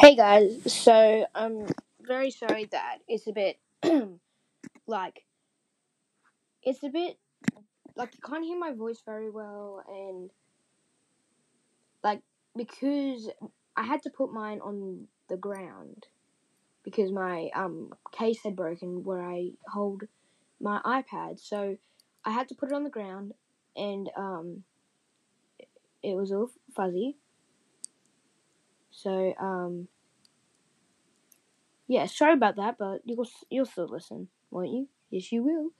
Hey guys, so I'm very sorry that it's a bit like it's a bit like you can't hear my voice very well and like because I had to put mine on the ground because my um case had broken where I hold my iPad. So I had to put it on the ground and um it was all fuzzy. So um yeah, sorry about that, but you'll you'll still listen, won't you? Yes, you will.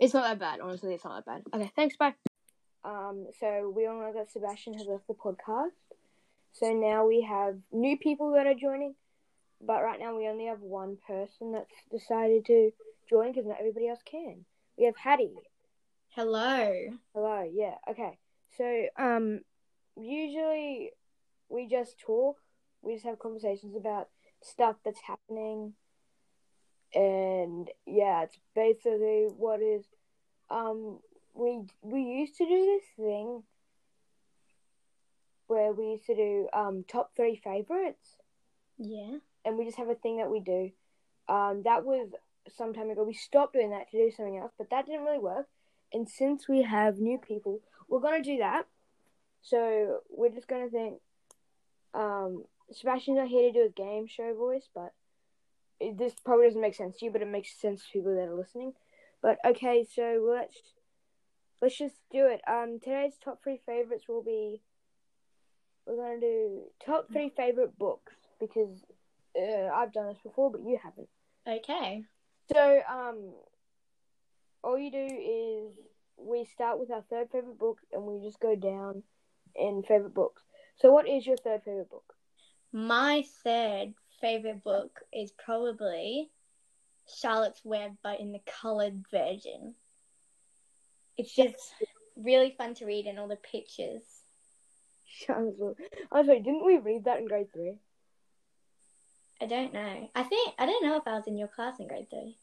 It's not that bad, honestly. It's not that bad. Okay, thanks. Bye. Um, so we all know that Sebastian has left the podcast. So now we have new people that are joining, but right now we only have one person that's decided to join because not everybody else can. We have Hattie. Hello. Hello. Yeah. Okay. So um, usually we just talk. We just have conversations about stuff that's happening. And yeah, it's basically what is um we we used to do this thing where we used to do um top three favorites Yeah. and we just have a thing that we do. Um that was some time ago. We stopped doing that to do something else, but that didn't really work. And since we have new people, we're gonna do that. So we're just gonna think um Sebastian's not here to do a game show voice, but it, this probably doesn't make sense to you, but it makes sense to people that are listening. But okay, so let's let's just do it. Um, today's top three favorites will be we're gonna do top three favorite books because uh, I've done this before, but you haven't. Okay. So um, all you do is we start with our third favorite book, and we just go down in favorite books. So, what is your third favorite book? My third favorite book is probably Charlotte's Web, but in the colored version. It's just really fun to read and all the pictures. Charlotte's Web. I'm sorry, didn't we read that in grade three? I don't know. I think I don't know if I was in your class in grade three.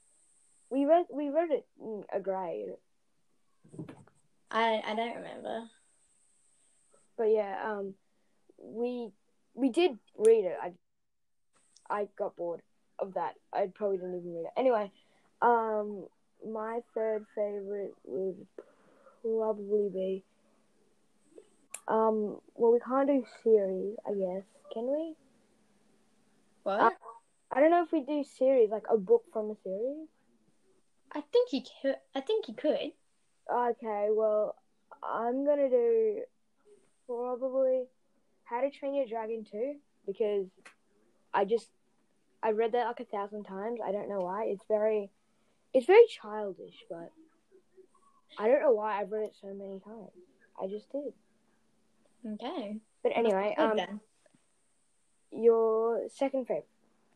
We read we read it in a grade, I I don't remember. but yeah, um, we we did read it. I I got bored of that. I probably didn't even read it. Anyway, um, my third favorite would probably be um. Well, we can't do series, I guess. Can we? What? I don't know if we do series, like a book from a series. I think you could. I think you could. Okay, well, I'm gonna do probably How to Train Your Dragon 2 because I just I read that like a thousand times. I don't know why. It's very it's very childish, but I don't know why I've read it so many times. I just did. Okay. But anyway, um, then. your second favorite.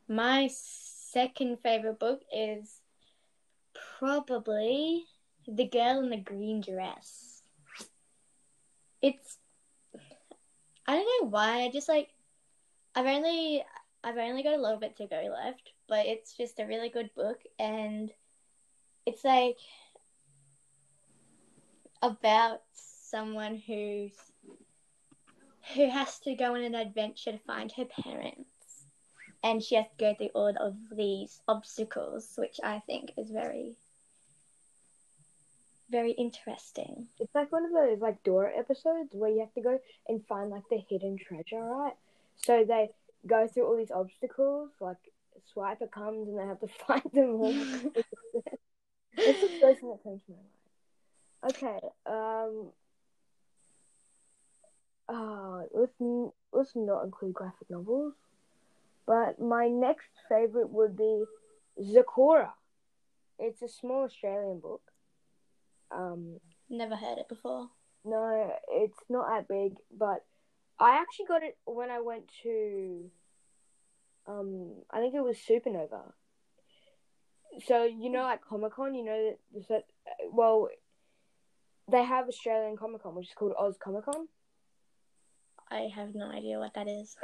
My second favorite book is probably The Girl in the Green Dress. It's I don't know why, I just like I've only I've only got a little bit to go left, but it's just a really good book and it's like about someone who's who has to go on an adventure to find her parents and she has to go through all of these obstacles, which I think is very, very interesting. It's like one of those like Dora episodes where you have to go and find like the hidden treasure, right? So they go through all these obstacles, like Swiper comes and they have to find them all. It's the first thing that comes to my mind. Okay, um, uh, let's n- let's not include graphic novels, but my next favorite would be Zakora. It's a small Australian book. Um, Never heard it before. no, it's not that big, but I actually got it when I went to, um, I think it was Supanova. So you know, like Comic Con, you know that, well, they have Australian Comic Con, which is called Oz Comic Con. I have no idea what that is.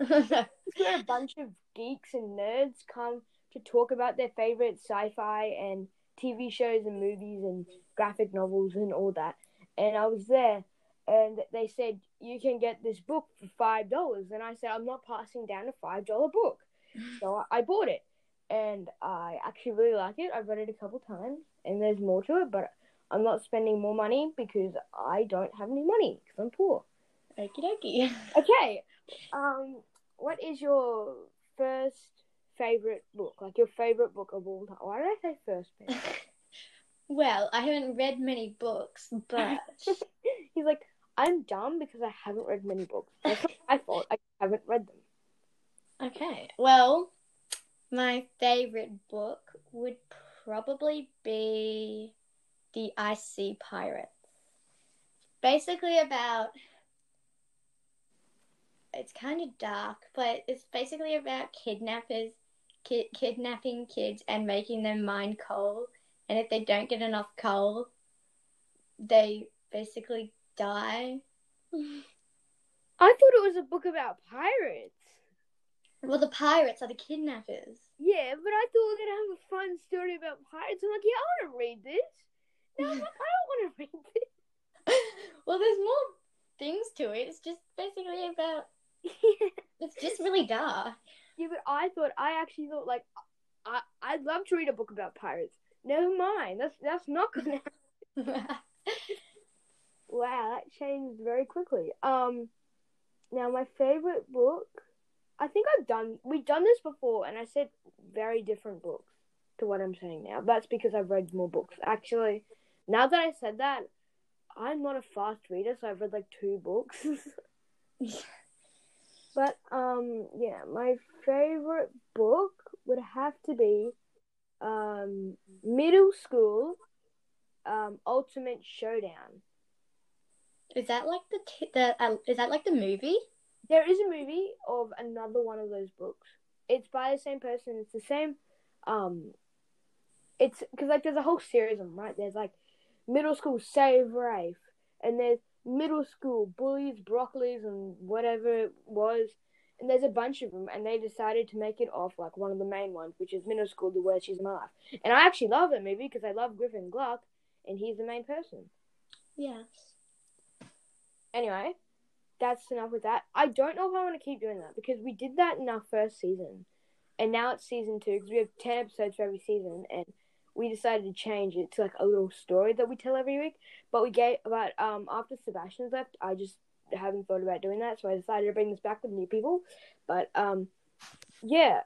It's where a bunch of geeks and nerds come to talk about their favorite sci-fi and TV shows and movies and graphic novels and all that. And I was there, and they said you can get this book for five dollars, and I said I'm not passing down a five dollar book, so I, I bought it, and I actually really like it. I've read it a couple times, and there's more to it, but I'm not spending more money because I don't have any money because I'm poor. Okie dokie. Okay, um, what is your first favorite book? Like your favorite book of all time? Why did I say first? well, I haven't read many books, but He's like, I'm dumb because I haven't read many books. That's not my fault. I haven't read them. okay. Well, my favorite book would probably be The Ice Sea Pirates. Basically about it's kind of dark, but it's basically about kidnappers ki- kidnapping kids and making them mine coal. And if they don't get enough coal, they basically die. I thought it was a book about pirates. Well, the pirates are the kidnappers. Yeah, but I thought we were gonna have a fun story about pirates. I'm like, yeah, I want to read this. No, I'm like, I don't want to read this. well, there's more things to it. It's just basically about. It's just really dark. yeah, but I thought I actually thought like I I'd love to read a book about pirates. Never mind. That's that's not gonna. Wow, that changed very quickly. Um, now my favorite book. I think I've done. We've done this before, and I said very different books to what I'm saying now. That's because I've read more books. Actually, now that I said that, I'm not a fast reader, so I've read like two books. but um, yeah, my favorite book would have to be um middle school um Ultimate Showdown. is that like the t- the uh, is that like the movie? There is a movie of another one of those books. It's by the same person. It's the same. Um, it's because like there's a whole series of them, right? There's like middle school Save Rafe, and there's middle school Bullies, Broccolis, and whatever it was. And there's a bunch of them, and they decided to make it off like one of the main ones, which is middle school, the worst years of my life. And I actually love that movie because I love Griffin Gluck, and he's the main person. Yes. Anyway, that's enough with that. I don't know if I want to keep doing that because we did that in our first season, and now it's season two because we have ten episodes for every season, and we decided to change it to like a little story that we tell every week. But we gave, but um, after Sebastian's left, I just haven't thought about doing that, so I decided to bring this back with new people. But um, yeah,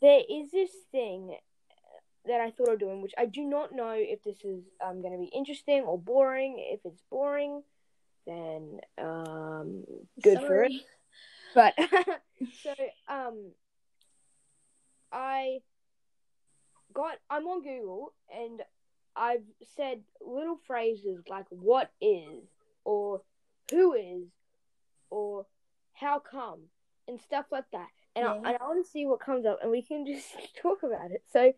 there is this thing that I thought of doing, which I do not know if this is um going to be interesting or boring. If it's boring, then um, good for it. But so um, I got I'm on Google and I've said little phrases like "what is" or "who is" or "how come" and stuff like that. And, I, Yeah. and I want to see what comes up, and we can just talk about it. So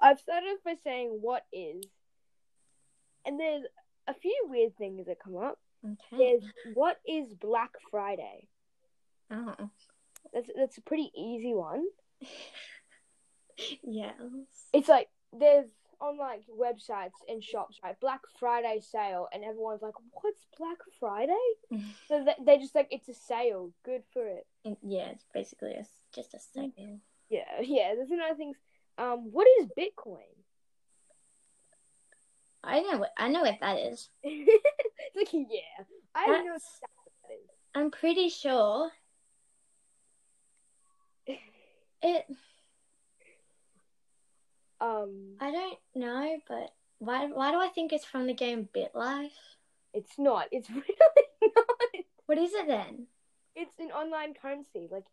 I've started off by saying "what is," and there's a few weird things that come up. Okay. There's "what is Black Friday." Oh. That's that's a pretty easy one. Yes. It's like there's on like websites and shops, right? Black Friday sale, and everyone's like, "What's Black Friday?" so they they just like it's a sale. Good for it. Yeah, it's basically a, just a sale. Yeah, yeah. There's another things. Um, what is Bitcoin? I know what I know what that is. it's like yeah, I know That's- exactly what that is. I'm pretty sure it. Um, I don't know, but why? Why do I think it's from the game BitLife? it's not. It's really not. What is it then? It's an online currency. Like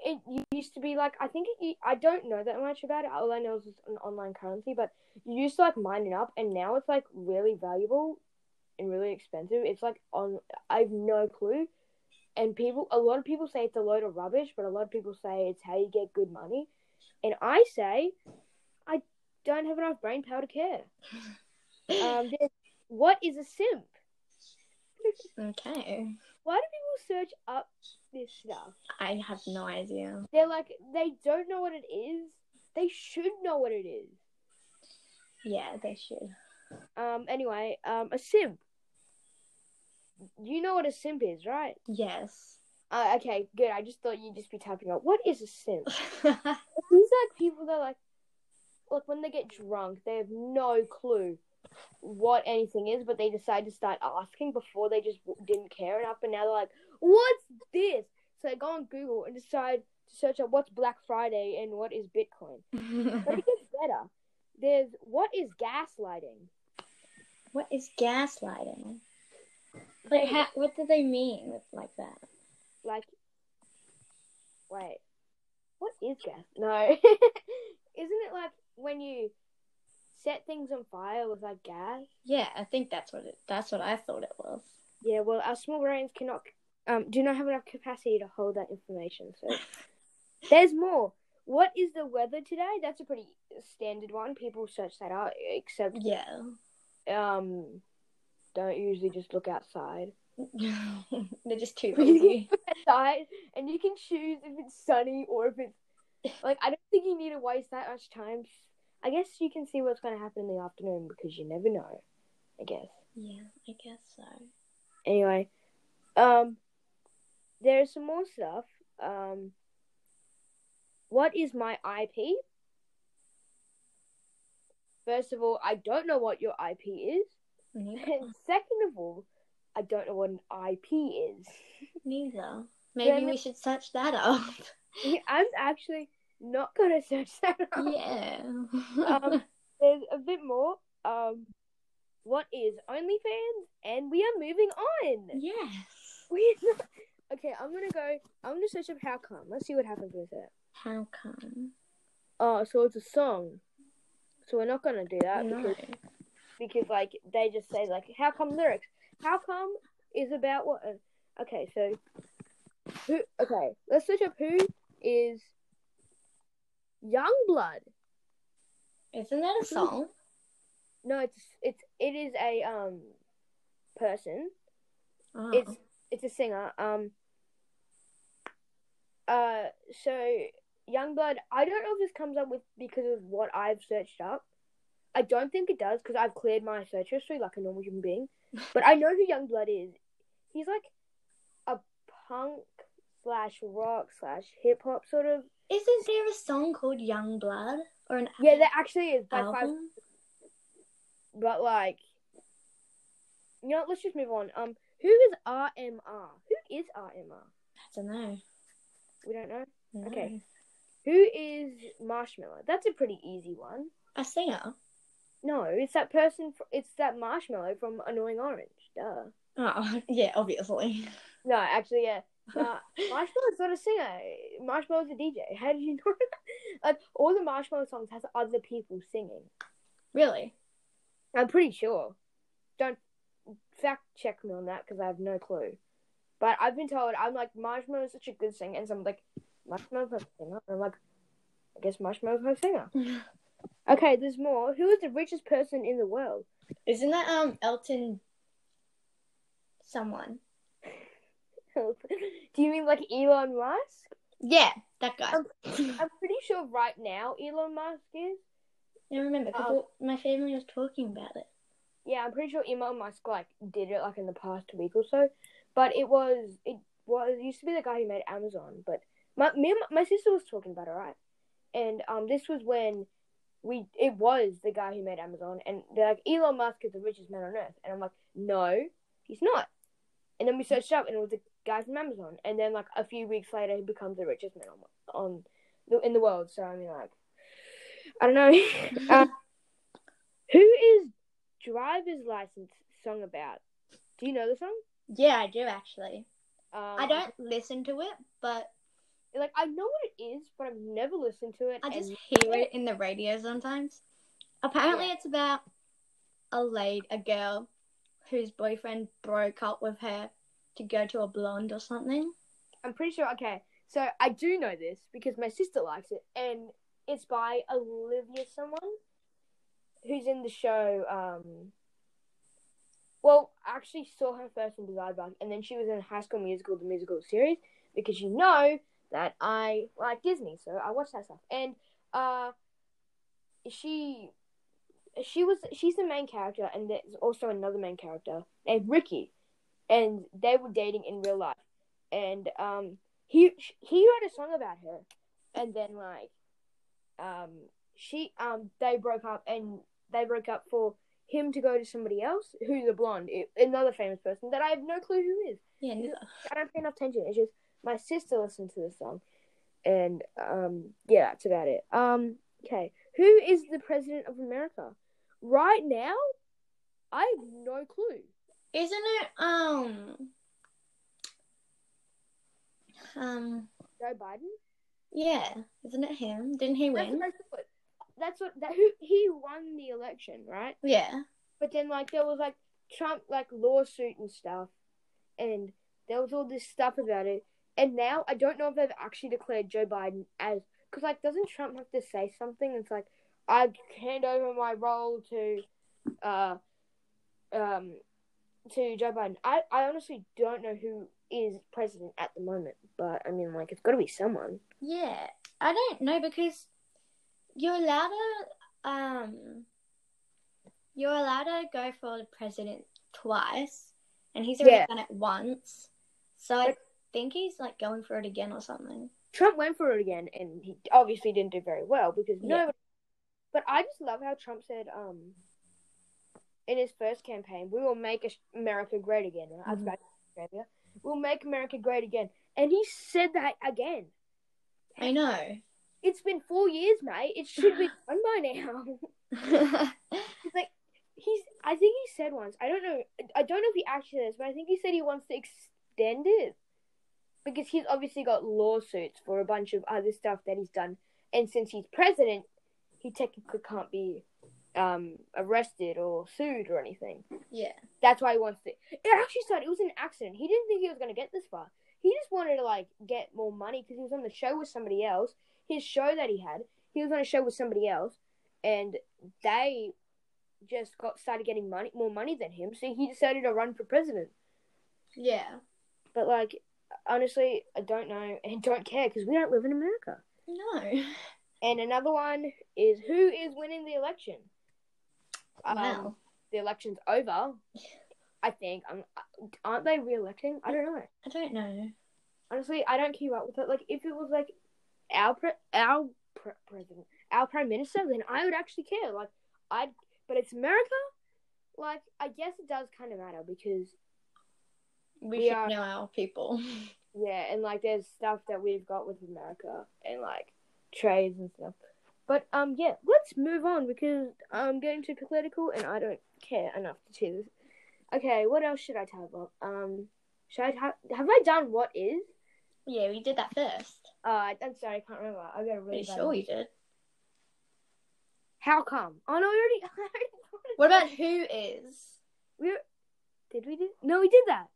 it used to be like I think it, I don't know that much about it. All I know is it's an online currency, but you used to like mine it up, and now it's like really valuable and really expensive. It's like on I have no clue. And people, a lot of people say it's a load of rubbish, but a lot of people say it's how you get good money. And I say, don't have enough brain power to care. Um, what is a simp? okay, Why do people search up this stuff? I have no idea. They're like they don't know what it is. They should know what it is. Yeah, they should. Um. Anyway, um, a simp. You know what a simp is, right? Yes. Uh, okay, good. I just thought you'd just be typing out what is a simp. These are like people that like, like when they get drunk, they have no clue what anything is, but they decide to start asking before they just w- didn't care enough, and now they're like, "What's this?" So they go on Google and decide to search up what's Black Friday and what is Bitcoin. But it gets better. There's what is gaslighting. what is gaslighting? Like, how, what do they mean with like that? Like, wait, what is gas? No, isn't it like when you set things on fire with like gas? Yeah, I think that's what it. That's what I thought it was. Yeah, well, our small brains cannot, um, do not have enough capacity to hold that information. So there's more. What is the weather today? That's a pretty standard one. People search that out, except Yeah. um, don't usually just look outside. They're just too lazy. Outside, and you can choose if it's sunny or if it's like. I don't think you need to waste that much time. I guess you can see what's going to happen in the afternoon because you never know. I guess. yeah, I guess so. Anyway, um, there's some more stuff. Um, what is my IP? First of all, I don't know what your IP is. Neither. And second of all, I don't know what an IP is. Neither. Maybe Then- we should search that up. I'm actually not gonna search that up. yeah. Um, there's a bit more. Um, what is OnlyFans? And we are moving on. yes. We okay. I'm gonna go. I'm gonna search up how come. Let's see what happens with it. How come? Oh, so it's a song. So we're not gonna do that No. because because like they just say like how come lyrics. How come is about what? uh, Okay, so who? Okay, let's search up who is Yungblud. Isn't that a song? No, it's it's it is a um person. Oh. It's it's a singer. Um. Uh. So Yungblud. I don't know if this comes up with because of what I've searched up. I don't think it does because I've cleared my search history like a normal human being. But I know who Yungblud is. He's like a punk slash rock slash hip hop sort of. Isn't there a song called Young Blood or an Yeah, there actually is by five. album? But like, you know, what, let's just move on. Um, who is RMR? Who is RMR? I don't know. We don't know. No. Okay. Who is Marshmello? That's a pretty easy one. A singer. No, it's that person. Fr- it's that Marshmallow from Annoying Orange. Duh. Oh, yeah, obviously. No, actually, yeah. Uh, Marshmello's not a singer. Marshmello's a DJ. How did you know that? Like all the Marshmello songs has other people singing. Really? I'm pretty sure. Don't fact check me on that because I have no clue. But I've been told I'm like Marshmello's such a good singer, and so I'm like Marshmello's a singer. And I'm like, I guess Marshmello's a singer. Okay, there's more. Who is the richest person in the world? Isn't that um Elton someone? Do you mean like Elon Musk? Yeah, that guy. Um, I'm pretty sure right now Elon Musk is. I remember because my family was talking about it. Yeah, I'm pretty sure Elon Musk like did it like in the past week or so. But it was it was it used to be the guy who made Amazon. But my me and my, my sister was talking about it, right? And um, this was when we it was the guy who made Amazon, and they're like Elon Musk is the richest man on earth, and I'm like, no, he's not. And then we searched up, and it was the guy from Amazon. And then like a few weeks later, he becomes the richest man on on the, in the world. So I mean, like, I don't know. uh, who is driver's license song about? Do you know the song? Yeah, I do actually. Um, I don't listen to it, but like. I know what it is, but I've never listened to it. I just hear it in the radio sometimes. Apparently, Yeah. it's about a lady, a girl, whose boyfriend broke up with her to go to a blonde or something. I'm pretty sure. Okay, so I do know this because my sister likes it, and it's by Olivia someone who's in the show. Um, well, I actually saw her first in Bizaardvark, and then she was in High School Musical, the musical series, because you know that I like Disney, so I watch that stuff. And uh, she she was she's the main character, and there's also another main character named Ricky, and they were dating in real life, and um, he he wrote a song about her, and then like, um, she um they broke up and they broke up for him to go to somebody else who's a blonde, another famous person that I have no clue who is. Yeah. I don't pay enough attention. It's just my sister listened to this song, and um, yeah, that's about it. Um, okay, who is the president of America right now? I have no clue. Isn't it um um Joe Biden? Yeah, isn't it him? Didn't he win? That's what, that's what that who he won the election, right? Yeah. But then like there was like Trump like lawsuit and stuff, and there was all this stuff about it. And now I don't know if they've actually declared Joe Biden as because like doesn't Trump have to say something? It's like I hand over my role to uh um to Joe Biden. I I honestly don't know who is president at the moment, but I mean like it's got to be someone. Yeah, I don't know because you're allowed to um you're allowed to go for the president twice, and he's already Yeah. done it once. So I think he's like going for it again or something. Trump went for it again, and he obviously didn't do very well because Yeah. no. But I just love how Trump said, um, in his first campaign, "We will make America great again." Back mm. Australia. We'll make America great again, and he said that again. I know. It's been four years, mate. It should be done by now. He's like, he's. I think he said once. I don't know. I don't know if he actually this, but I think he said he wants to extend it because he's obviously got lawsuits for a bunch of other stuff that he's done, and since he's president, he technically can't be um, arrested or sued or anything. yeah. That's why he wants to. It actually started. It was an accident. He didn't think he was going to get this far. He just wanted to like get more money because he was on the show with somebody else. His show that he had, he was on a show with somebody else, and they just got started getting money, more money than him. So he decided to run for president. Yeah. But like, honestly, I don't know and don't care because we don't live in America. No. And another one is who is winning the election. Um, Wow. the election's over. I think. Um, aren't they re-electing? I don't know. I don't know. Honestly, I don't keep up with it. Like, if it was like our pre- our pre- president, our prime minister, then I would actually care. Like, I'd. But it's America. Like, I guess it does kind of matter because We, We should are- know our people. yeah, and like there's stuff that we've got with America and like trades and stuff. But um, yeah, let's move on because I'm getting too political and I don't care enough to do this. Okay, what else should I type up? Um, should I have have I done what is? yeah, we did that first. Uh, I'm sorry, I can't remember. I got a really Pretty sure one. we did. How come? Oh no, we already. What about who is? we? Did we do? No, we did that.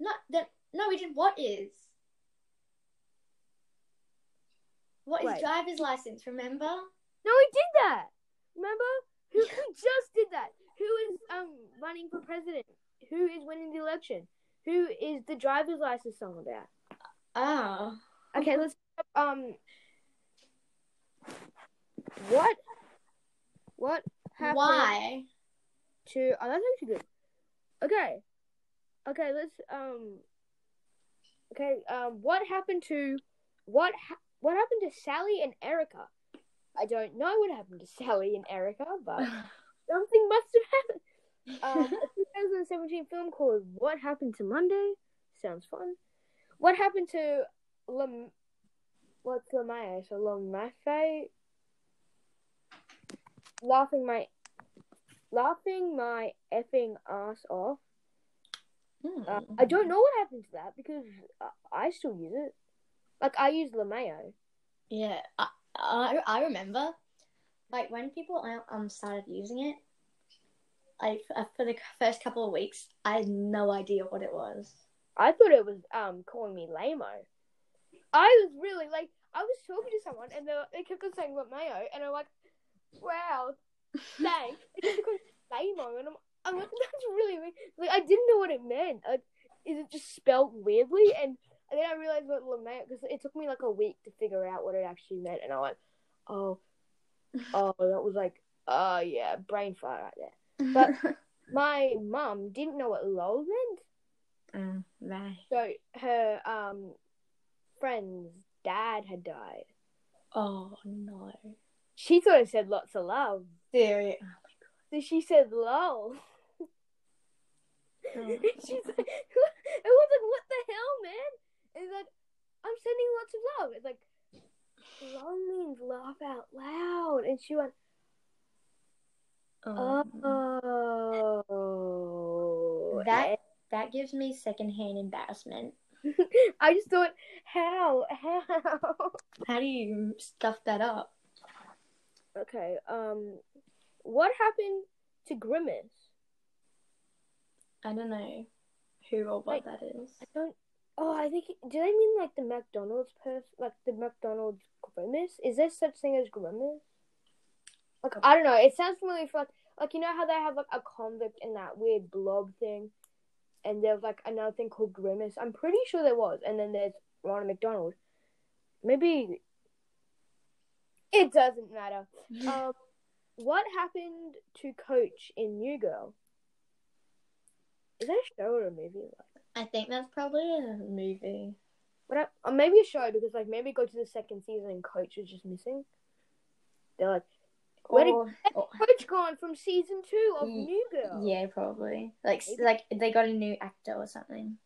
No, that no, we did. What is? What is Wait. driver's license? Remember? No, we did that. Remember? Who we just did that? Who is um running for president? Who is winning the election? Who is the driver's license song about? Oh. Okay, let's um. What? What happened Why? to? Oh, that's actually good. Okay. Okay, let's um. Okay, um, what happened to what ha- what happened to Sally and Erica? I don't know what happened to Sally and Erica, but something must have happened. Um, a 2017 film called "What Happened to Monday" sounds fun. What happened to Lam? What's Lamaya? So Lamafe laughing my laughing my effing ass off. Hmm. Uh, I don't know what happened to that because uh, I still use it. Like I use Lameo. Yeah, I, I I remember, like when people um started using it, like for the first couple of weeks, I had no idea what it was. I thought it was um calling me lameo. I was really like I was talking to someone and they, they kept on saying what mayo and I'm like, wow, thanks. Kept lameo and I'm, I'm like that's really weird. Like I didn't know what it meant. Like, is it just spelled weirdly? And, and then I realized what lameo because it took me like a week to figure out what it actually meant and I went, oh, oh, that was like, oh yeah, brain fart right there. But- My mum didn't know what lol meant. Mm, right. So her um friend's dad had died. Oh no. She thought it said lots of love. Serious. So she said lol. Oh. She's like, it was like, what the hell, man? And it's like, I'm sending lots of love. It's like, lol means laugh out loud. And she went, Oh. oh. That that gives me secondhand embarrassment. I just thought, how? How? How do you stuff that up? Okay, um, what happened to Grimace? I don't know who or what Like- that is. I don't. Oh, I think. Do they mean like the McDonald's person, like the McDonald's Grimace? Is there such thing as Grimace? Like I don't know. It sounds familiar for like, like you know how they have like a convict in that weird blob thing, and there's like another thing called Grimace. I'm pretty sure there was, and then there's Ronald McDonald. Maybe. It doesn't matter. Um, what happened to Coach in New Girl? Is that a show or a movie? I think that's probably a movie. But I, or maybe a show because like maybe go to the second season and Coach was just missing. They're like, Where did- Or- Coach gone from season two of Ye- New Girl. yeah, probably. Like Maybe. like they got a new actor or something.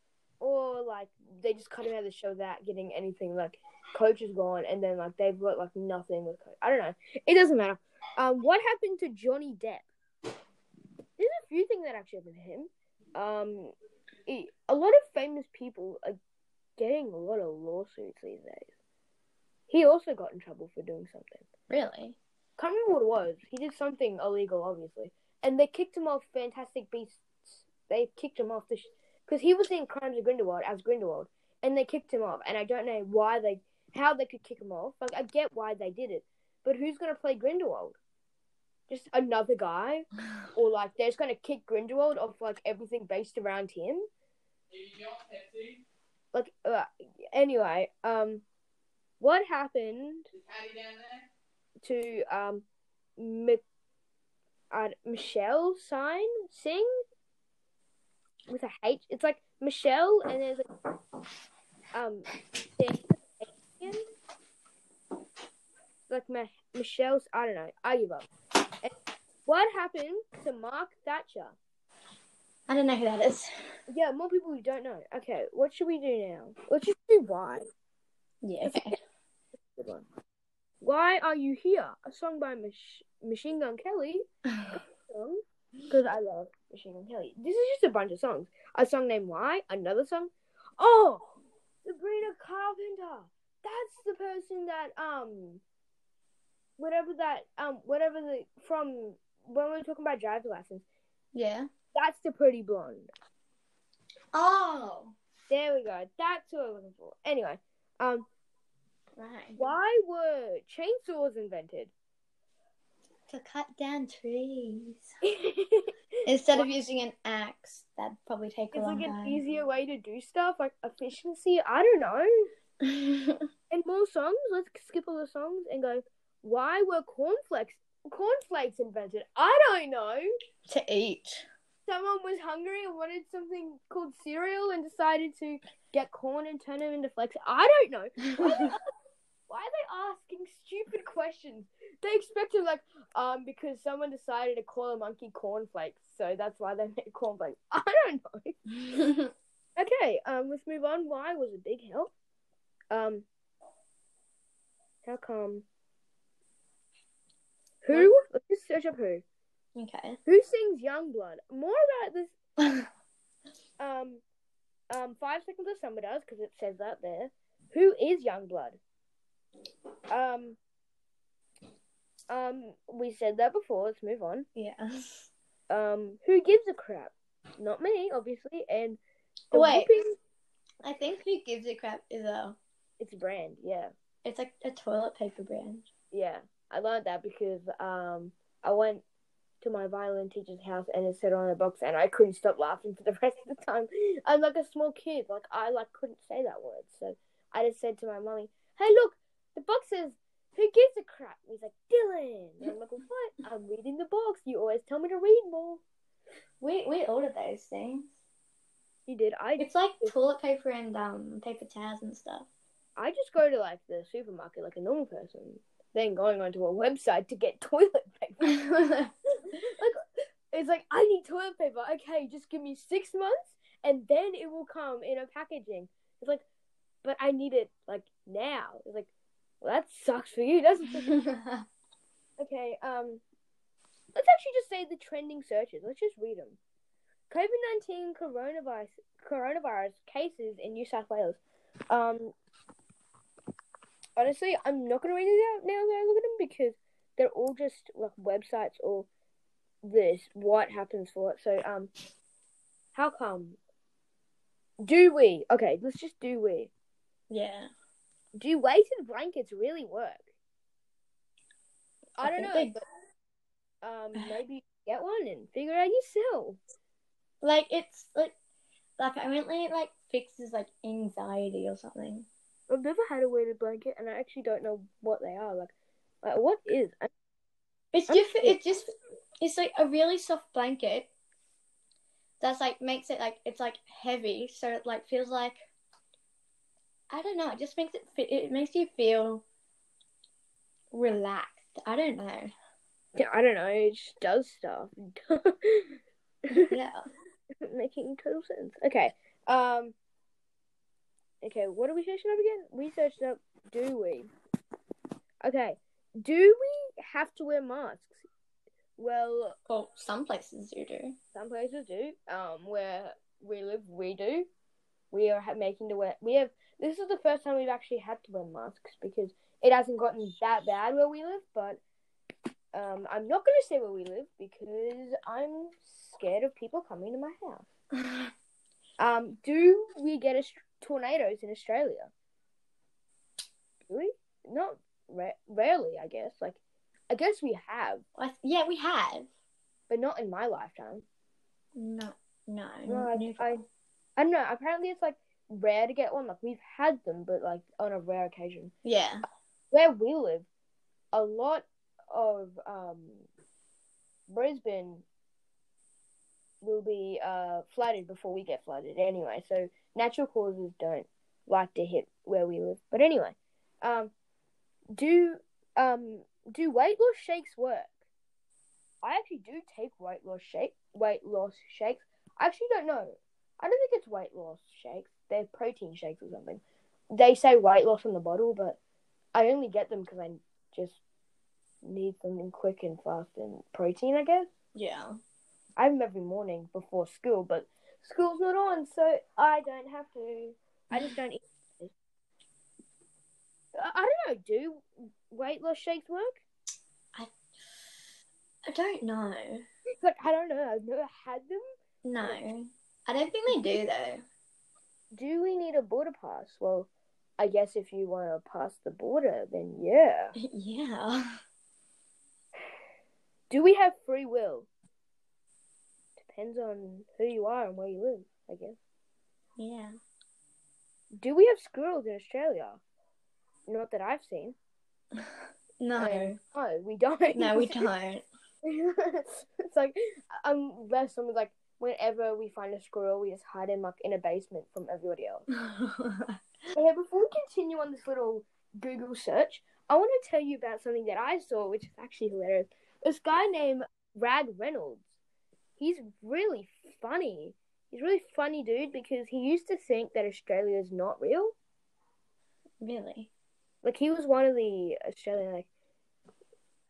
Or like they just cut him out of the show without getting anything. Like Coach is gone, and then like they've got like nothing with Coach. I don't know. It doesn't matter. Um, what happened to Johnny Depp? There's a few things that actually happened to him. Um, a lot of famous people are getting a lot of lawsuits these days. He also got in trouble for doing something. Really? Can't remember what it was. He did something illegal, obviously, and they kicked him off Fantastic Beasts. They kicked him off the because he was in Crimes of Grindelwald as Grindelwald, and they kicked him off. And I don't know why they, how they could kick him off. Like I get why they did it, but who's gonna play Grindelwald? Just another guy, or like they're just gonna kick Grindelwald off like everything based around him. Like uh, anyway, um, what happened to um, Mi- uh, Michelle sign sing with a H. It's like Michelle, and there's like um, Stan- like Ma- Michelle's. I don't know. I give up. What happened to Mark Thatcher? I don't know who that is. Yeah, more people who don't know. Okay, what should we do now? Let's just do why. Yeah, okay. Good one. Why are you here? A song by Mach- Machine Gun Kelly. Because I love Machine Gun Kelly. This is just a bunch of songs. A song named Why. Another song. Oh, Sabrina Carpenter. That's the person that um, whatever that um, whatever the from when we were talking about driver's license. yeah. That's the pretty blonde. Oh. There we go. That's what I'm looking for. Anyway, um, Right. why were chainsaws invented? To cut down trees. Instead of using an axe, that'd probably take a It's long like an time. easier way to do stuff, like efficiency. I don't know. And more songs. Let's skip all the songs and go. Why were cornflakes cornflakes invented? I don't know. to eat. Someone was hungry and wanted something called cereal and decided to get corn and turn them into flakes. I don't know. Why are they, why are they asking stupid questions? They expected like um because someone decided to call a monkey cornflakes, so that's why they made cornflakes. I don't know. Okay, um, let's move on. Why was a big help? Um, how come? Who? Let's just search up who. Okay. Who sings Youngblood? More about this. Um, um, Five Seconds of Summer does because it says that there. Who is Yungblud? Um, um, we said that before. Let's move on. yeah. Um, who gives a crap? Not me, obviously. And Wait. whooping- I think who gives a crap is a. it's a brand. Yeah. It's like a toilet paper brand. Yeah, I learned that because um I went to my violin teacher's house and it said on the box and I couldn't stop laughing for the rest of the time. I'm like a small kid, like I like couldn't say that word, so I just said to my mommy, "Hey, look, the box says." Who gives a crap? And he's like, Dylan. And I'm like, what? I'm reading the box. You always tell me to read more. We we ordered those things. You did. I It's like toilet paper and um paper towels and stuff. I just go to like the supermarket like a normal person, then going onto a website to get toilet paper. like it's like I need toilet paper. Okay, just give me six months, and then it will come in a packaging. It's like, but I need it like now. It's like, well, that sucks for you, doesn't it? okay, um, let's actually just say the trending searches. Let's just read them. COVID nineteen coronavirus coronavirus cases in New South Wales. Um, honestly, I'm not gonna read these out now that I look at them because they're all just like websites or this what happens for it. So um, how come? Do we? Okay, let's just do we. yeah. Do weighted blankets really work? I, I don't know, they- but um, maybe get one and figure it out yourself. Like it's like apparently it like fixes like anxiety or something. I've never had a weighted blanket, and I actually don't know what they are. Like, like what is? I- It's I'm just it's just it's like a really soft blanket that's like makes it like it's like heavy, so it like feels like I don't know. It just makes it it makes you feel relaxed. I don't know. Yeah, I don't know. It just does stuff. Yeah. Making total sense. Okay. Um. Okay. What are we searching up again? We searched up. Do we? Okay. Do we have to wear masks? Well, Well, some places do do. some places do. Um, where we live, we do. We are ha- making the wear. We have. This is the first time we've actually had to wear masks because it hasn't gotten that bad where we live. But um, I'm not going to say where we live because I'm scared of people coming to my house. Um, do we get a tornadoes in Australia? Do we? Not ra- rarely, I guess. Like, I guess we have, I, yeah, we have. but not in my lifetime. No, no, No, I, I don't know. Apparently, it's like rare to get one. Like we've had them, but like on a rare occasion. yeah, Where we live, a lot of um, Brisbane will be uh flooded before we get flooded anyway. So natural causes don't like to hit where we live. But anyway, um, do um do weight loss shakes work? I actually do take weight loss shake weight loss shakes. I actually don't know. I don't think it's weight loss shakes. They're protein shakes or something. They say weight loss on the bottle, but I only get them because I just need something quick and fast and protein. I guess yeah. I have them every morning before school, but school's not on, so I don't have to. I just don't eat. I I don't know. Do weight loss shakes work? I don't know. Like I don't know. I've never had them. No, I don't think they do though. Do we need a border pass? Well, I guess if you want to pass the border, then yeah. yeah. Do we have free will? Depends on who you are and where you live, I guess. Yeah. Do we have squirrels in Australia? Not that I've seen. No. Um, no, we don't. No, we don't. it's like unless someone's like, whenever we find a squirrel, we just hide him like in a basement from everybody else. Okay, before we continue on this little Google search, I want to tell you about something that I saw, which is actually hilarious. This guy named Rad Reynolds. He's really funny. He's a really funny dude because he used to think that Australia is not real. really? Like he was one of the Australian like,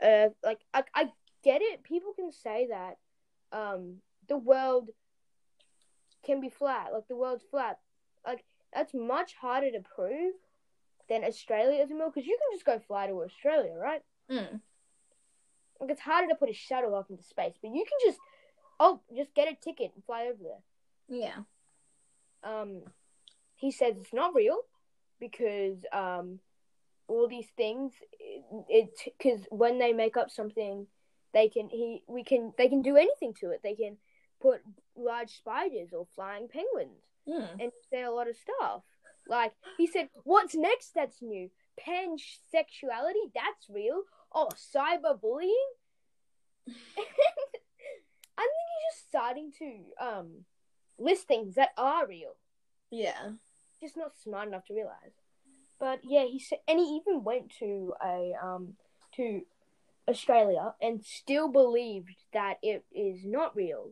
uh, like I I get it. People can say that, um, the world can be flat. Like the world's flat. Like that's much harder to prove than Australia is a real because you can just go fly to Australia, right? Mm. Like it's harder to put a shuttle up into space, but you can just oh just get a ticket and fly over there. Yeah. um, he says it's not real because um, all these things it because when they make up something, they can he we can they can do anything to it. They can put large spiders or flying penguins Mm. and say a lot of stuff. Like he said, what's next? That's new. Pansexuality. That's real. Oh, cyberbullying. I think he's just starting to um list things that are real. Yeah. Just not smart enough to realize. But yeah, he said, and he even went to a um to Australia and still believed that it is not real.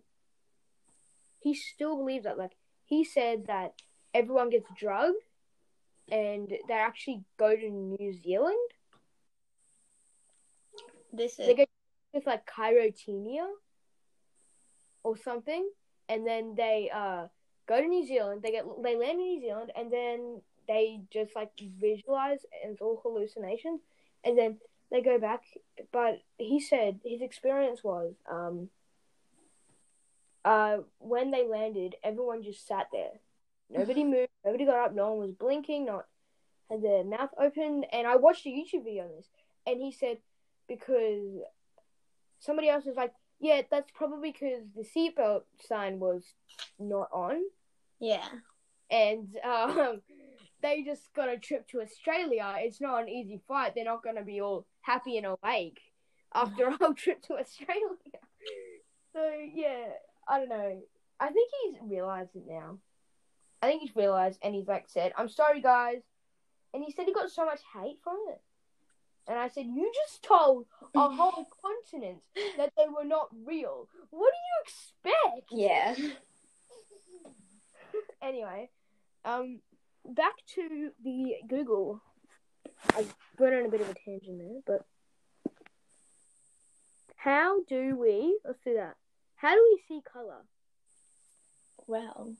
He still believes that. Like he said that everyone gets drugged, and they actually go to New Zealand. This is They go with like chirotenia or something, and then they uh go to New Zealand. They get they land in New Zealand, and then they just like visualize, and it's all hallucinations, and then they go back. But he said his experience was um uh when they landed, everyone just sat there. Nobody moved. Nobody got up. No one was blinking. Not had their mouth open. And I watched a YouTube video on this, and he said because somebody else was like, "Yeah, that's probably because the seatbelt sign was not on, yeah. and um, they just got a trip to Australia. It's not an easy flight. They're not gonna be all happy and awake after a whole trip to Australia. so yeah, I don't know. I think he's realized it now. I think he's realized, and he's like said, "I'm sorry, guys," and he said he got so much hate from it. And I said, "You just told a whole continent that they were not real. What do you expect?" Yeah. anyway, um, back to the Google. I went on a bit of a tangent there, but how do we? Let's do that. How do we see color? Well.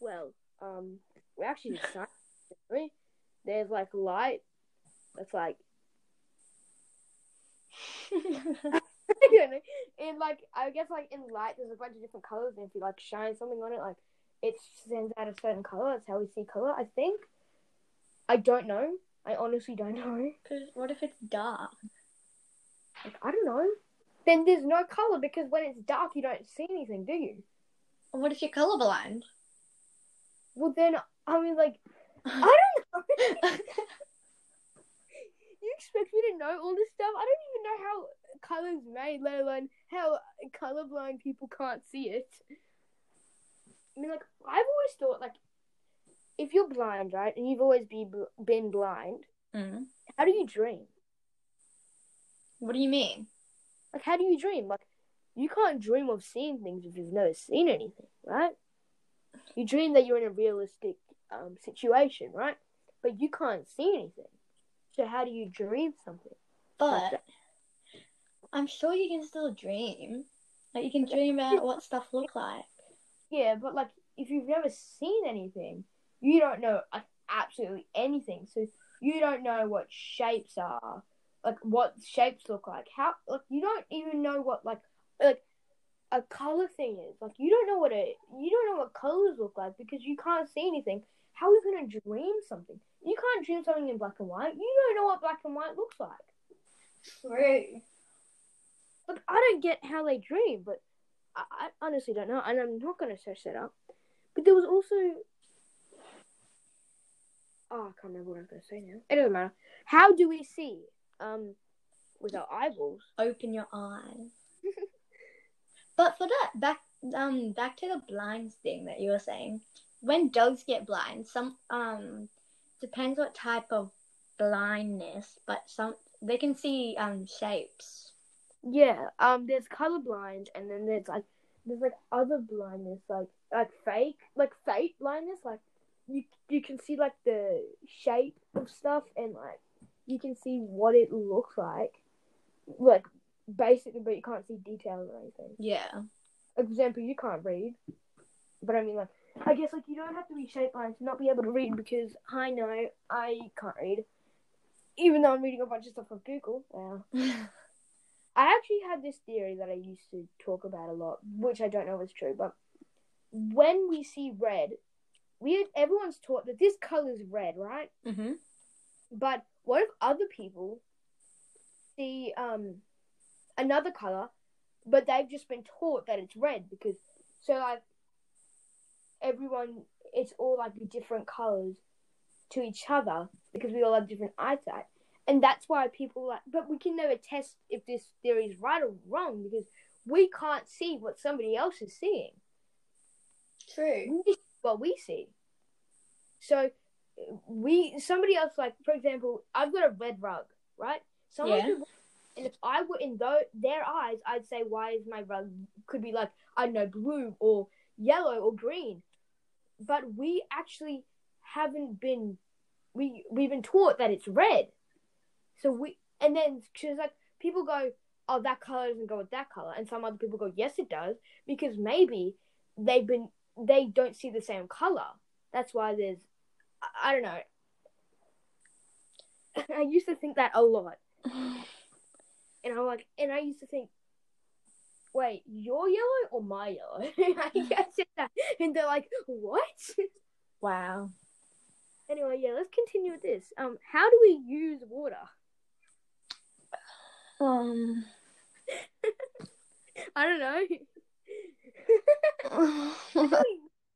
Well, um, we actually did science. didn't? There's like light. That's like and like I guess like in light there's a bunch of different colors and if you like shine something on it like it sends out a certain color. That's how we see color. I think. I don't know. I honestly don't know. Cause what if it's dark? Like, I don't know. Then there's no color because when it's dark you don't see anything, do you? What if you're colorblind? Well then I mean like I don't know. you expect me to know all this stuff? I don't even know how colors made, let alone how colorblind people can't see it. I mean, like I've always thought, like if you're blind, right, and you've always be been blind, Mm. how do you dream? What do you mean? Like, how do you dream? Like, you can't dream of seeing things if you've never seen anything, right? You dream that you're in a realistic um, situation, right? But you can't see anything. So how do you dream something? But I'm sure you can still dream. Like you can dream about what stuff look like. Yeah, but like if you've never seen anything, you don't know like, absolutely anything. So you don't know what shapes are, like what shapes look like. How like you don't even know what like like a color thing is. Like you don't know what a you don't know what colors look like because you can't see anything. How are you gonna dream something? You can't dream something in black and white. You don't know what black and white looks like. True. Like I don't get how they dream, but I, I honestly don't know, and I'm not gonna search that up. But there was also oh, I can't remember what I was gonna say now. It doesn't matter. How do we see? Um, with our eyeballs. Open your eyes. but for that, back um back to the blinds thing that you were saying. When dogs get blind, some um depends what type of blindness, but some they can see um shapes. Yeah. Um, there's colorblind, and then there's like there's like other blindness, like like fake, like fake blindness, like you you can see like the shape of stuff and like you can see what it looks like, like basically, but you can't see details or anything. Yeah. example, you can't read, but I mean, like, I guess like you don't have to be shape blind to not be able to read because I know I can't read, even though I'm reading a bunch of stuff on Google. Wow. I actually had this theory that I used to talk about a lot, which I don't know is true, but when we see red, we everyone's taught that this color is red, right? mhm. But what if other people see um another color, but they've just been taught that it's red because so like everyone it's all like different colors to each other because we all have different eyesight. And that's why people like but we can never test if this theory is right or wrong because we can't see what somebody else is seeing. True. we what we see. So we somebody else like for example, I've got a red rug, right? Someone Yeah. could, and if I were in their eyes, I'd say, why is my rug could be like I don't know blue or yellow or green, but we actually haven't been we we've been taught that it's red, so we and then she's like people go oh that color doesn't go with that color. And some other people go yes it does because maybe they've been they don't see the same color. That's why there's i, I don't know. I used to think that a lot. And i'm like and i used to think wait you're yellow or my yellow? I said that. And they're like what? Wow. anyway yeah let's continue with this. Um how do we use water Um. i don't know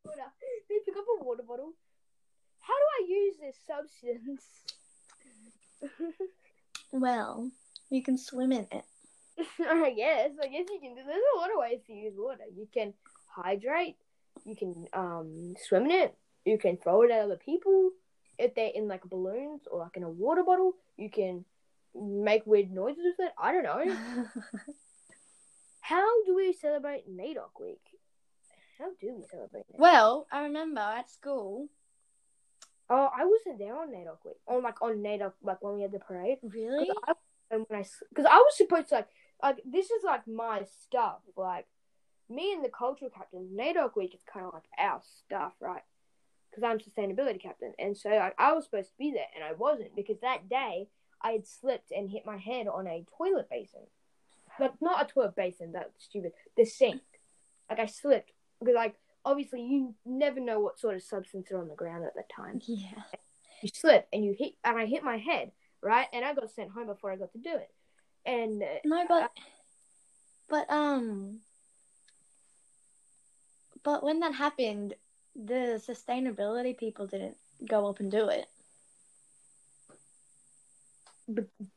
water. They pick up a water bottle. How do I use this substance? well, you can swim in it. I guess. I guess you can. There's a lot of ways to use water. You can hydrate. You can um swim in it. You can throw it at other people if they're in like balloons or like in a water bottle. You can make weird noises with it. I don't know. How do we celebrate NAIDOC week? How do we celebrate NAIDOC? well, I remember at school. Oh, I wasn't there on NAIDOC week. On like on NAIDOC, like when we had the parade. Really? I, and when I, because I was supposed to like, like this is like my stuff. Like me and the cultural captain, NAIDOC week is kind of like our stuff, right? Because I'm sustainability captain, and so like, I was supposed to be there, and I wasn't because that day I had slipped and hit my head on a toilet basin, like not a toilet basin. That's stupid. The sink. Like I slipped because like obviously you never know what sort of substance are on the ground at that time Yeah. you slip and you hit and I hit my head, right? And I got sent home before I got to do it. And uh, No, but but um, but when that happened, the sustainability people didn't go up and do it.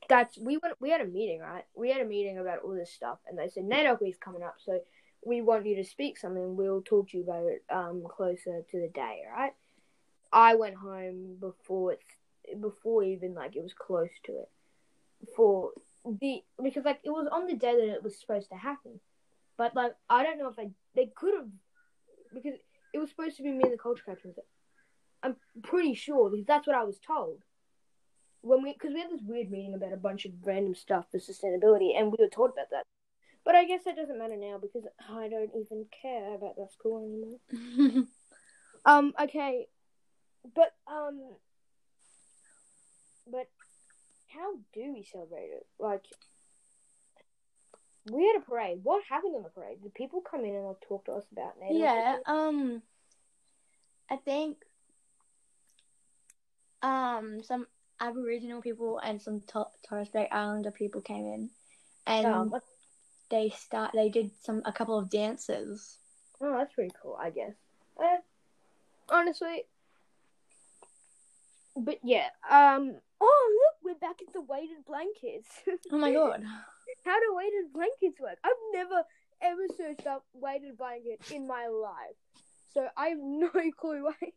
That's we went we had a meeting, right? We had a meeting about all this stuff and they said NAIDOC week's coming up, so we want you to speak something, we'll talk to you about it um closer to the day, right? I went home before it's before even like it was close to it. For the because like it was on the day that it was supposed to happen. But like I don't know if they they could have because it was supposed to be me and the culture captains. I'm pretty sure because that's what I was told when we because we had this weird meeting about a bunch of random stuff for sustainability, and we were told about that. But I guess that doesn't matter now because I don't even care about that school anymore. Um. Okay. But um. But how do we celebrate it? Like, we had a parade. What happened in the parade? Did people come in and like, talk to us about it? yeah. Um, I think um some Aboriginal people and some to- Torres Strait Islander people came in, and Oh, what- they start. They did some a couple of dances. oh, that's pretty cool. I guess. Eh, honestly. But yeah. Um. Oh look, we're back at the weighted blankets. Oh my god. How do weighted blankets work? I've never ever searched up weighted blanket in my life, so I have no clue why.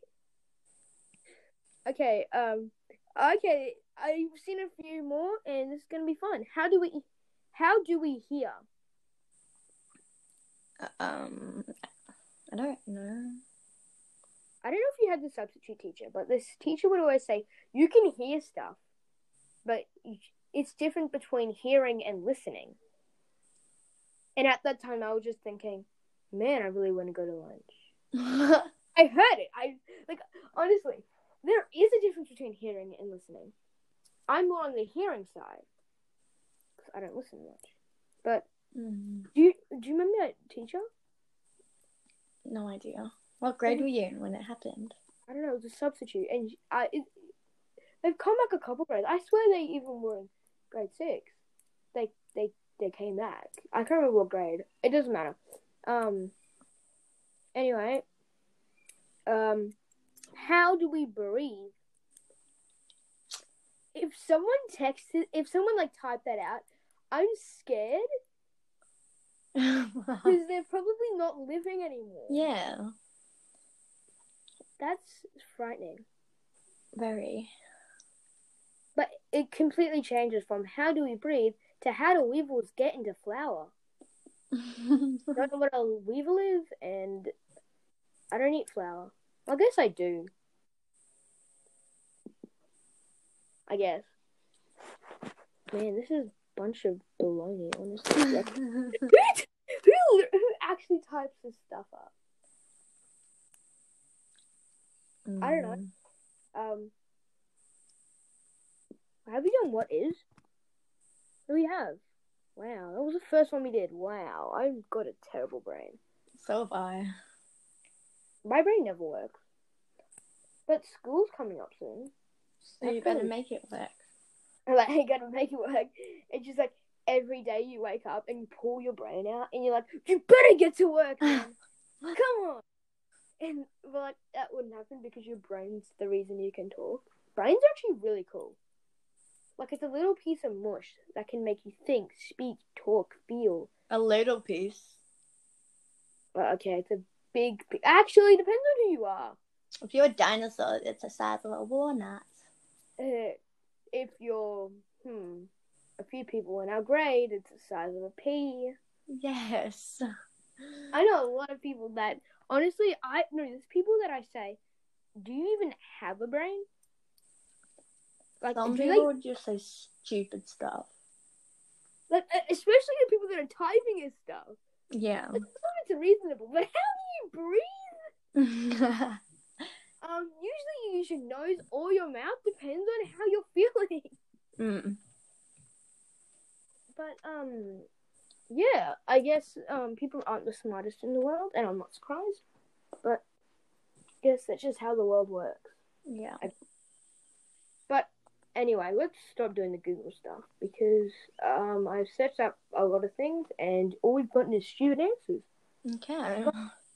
Okay, um, okay, I've seen a few more, and it's gonna be fun. How do we, how do we hear? Um, I don't know. I don't know if you had the substitute teacher, but this teacher would always say you can hear stuff, but it's different between hearing and listening. And at that time, I was just thinking, man, I really want to go to lunch. I heard it. I like honestly, there is a difference between hearing and listening. I'm more on the hearing side 'cause I don't listen much. But Mm, do you do you remember that teacher? no idea. What grade were you in when it happened? I don't know. It was a substitute, and I it, they've come back a couple grades. I swear they even were in grade six. They they they came back. I can't remember what grade. It doesn't matter. Um. Anyway. Um. How do we breathe? If someone texted, if someone like typed that out, I'm scared because they're probably not living anymore. yeah. that's frightening. Very. But it completely changes from how do we breathe to how do weevils get into flour. I don't know what a weevil is, and I don't eat flour. I guess I do. I guess. Man, this is a bunch of baloney, honestly. Like, who, who, who actually types this stuff up? I don't know. Um, have we done what is? Do we have? Wow, that was the first one we did. Wow, I've got a terrible brain. So have I. My brain never works. But school's coming up soon. So you better make it work. Like, you gotta make it work. It's just like every day you wake up and you pull your brain out and you're like, you better get to work. Come on. And but like that wouldn't happen because your brain's the reason you can talk. Brains are actually really cool. Like it's a little piece of mush that can make you think, speak, talk, feel. A little piece. But okay, it's a big. Actually, depends on who you are. If you're a dinosaur, it's the size of a walnut. Uh, if you're hmm, a few people in our grade, it's the size of a pea. Yes. I know a lot of people that honestly, I no, there's people that I say, do you even have a brain? Like, Some people they, would just say stupid stuff. like, especially the people that are typing and stuff. Yeah. Like, it's reasonable, but how you breathe? Um, usually you use your nose or your mouth, depends on how you're feeling. mm. But um, yeah, I guess um people aren't the smartest in the world, and I'm not surprised. But I guess that's just how the world works. Yeah. But anyway, let's stop doing the Google stuff because um I've searched up a lot of things, and all we've gotten is stupid answers. Okay.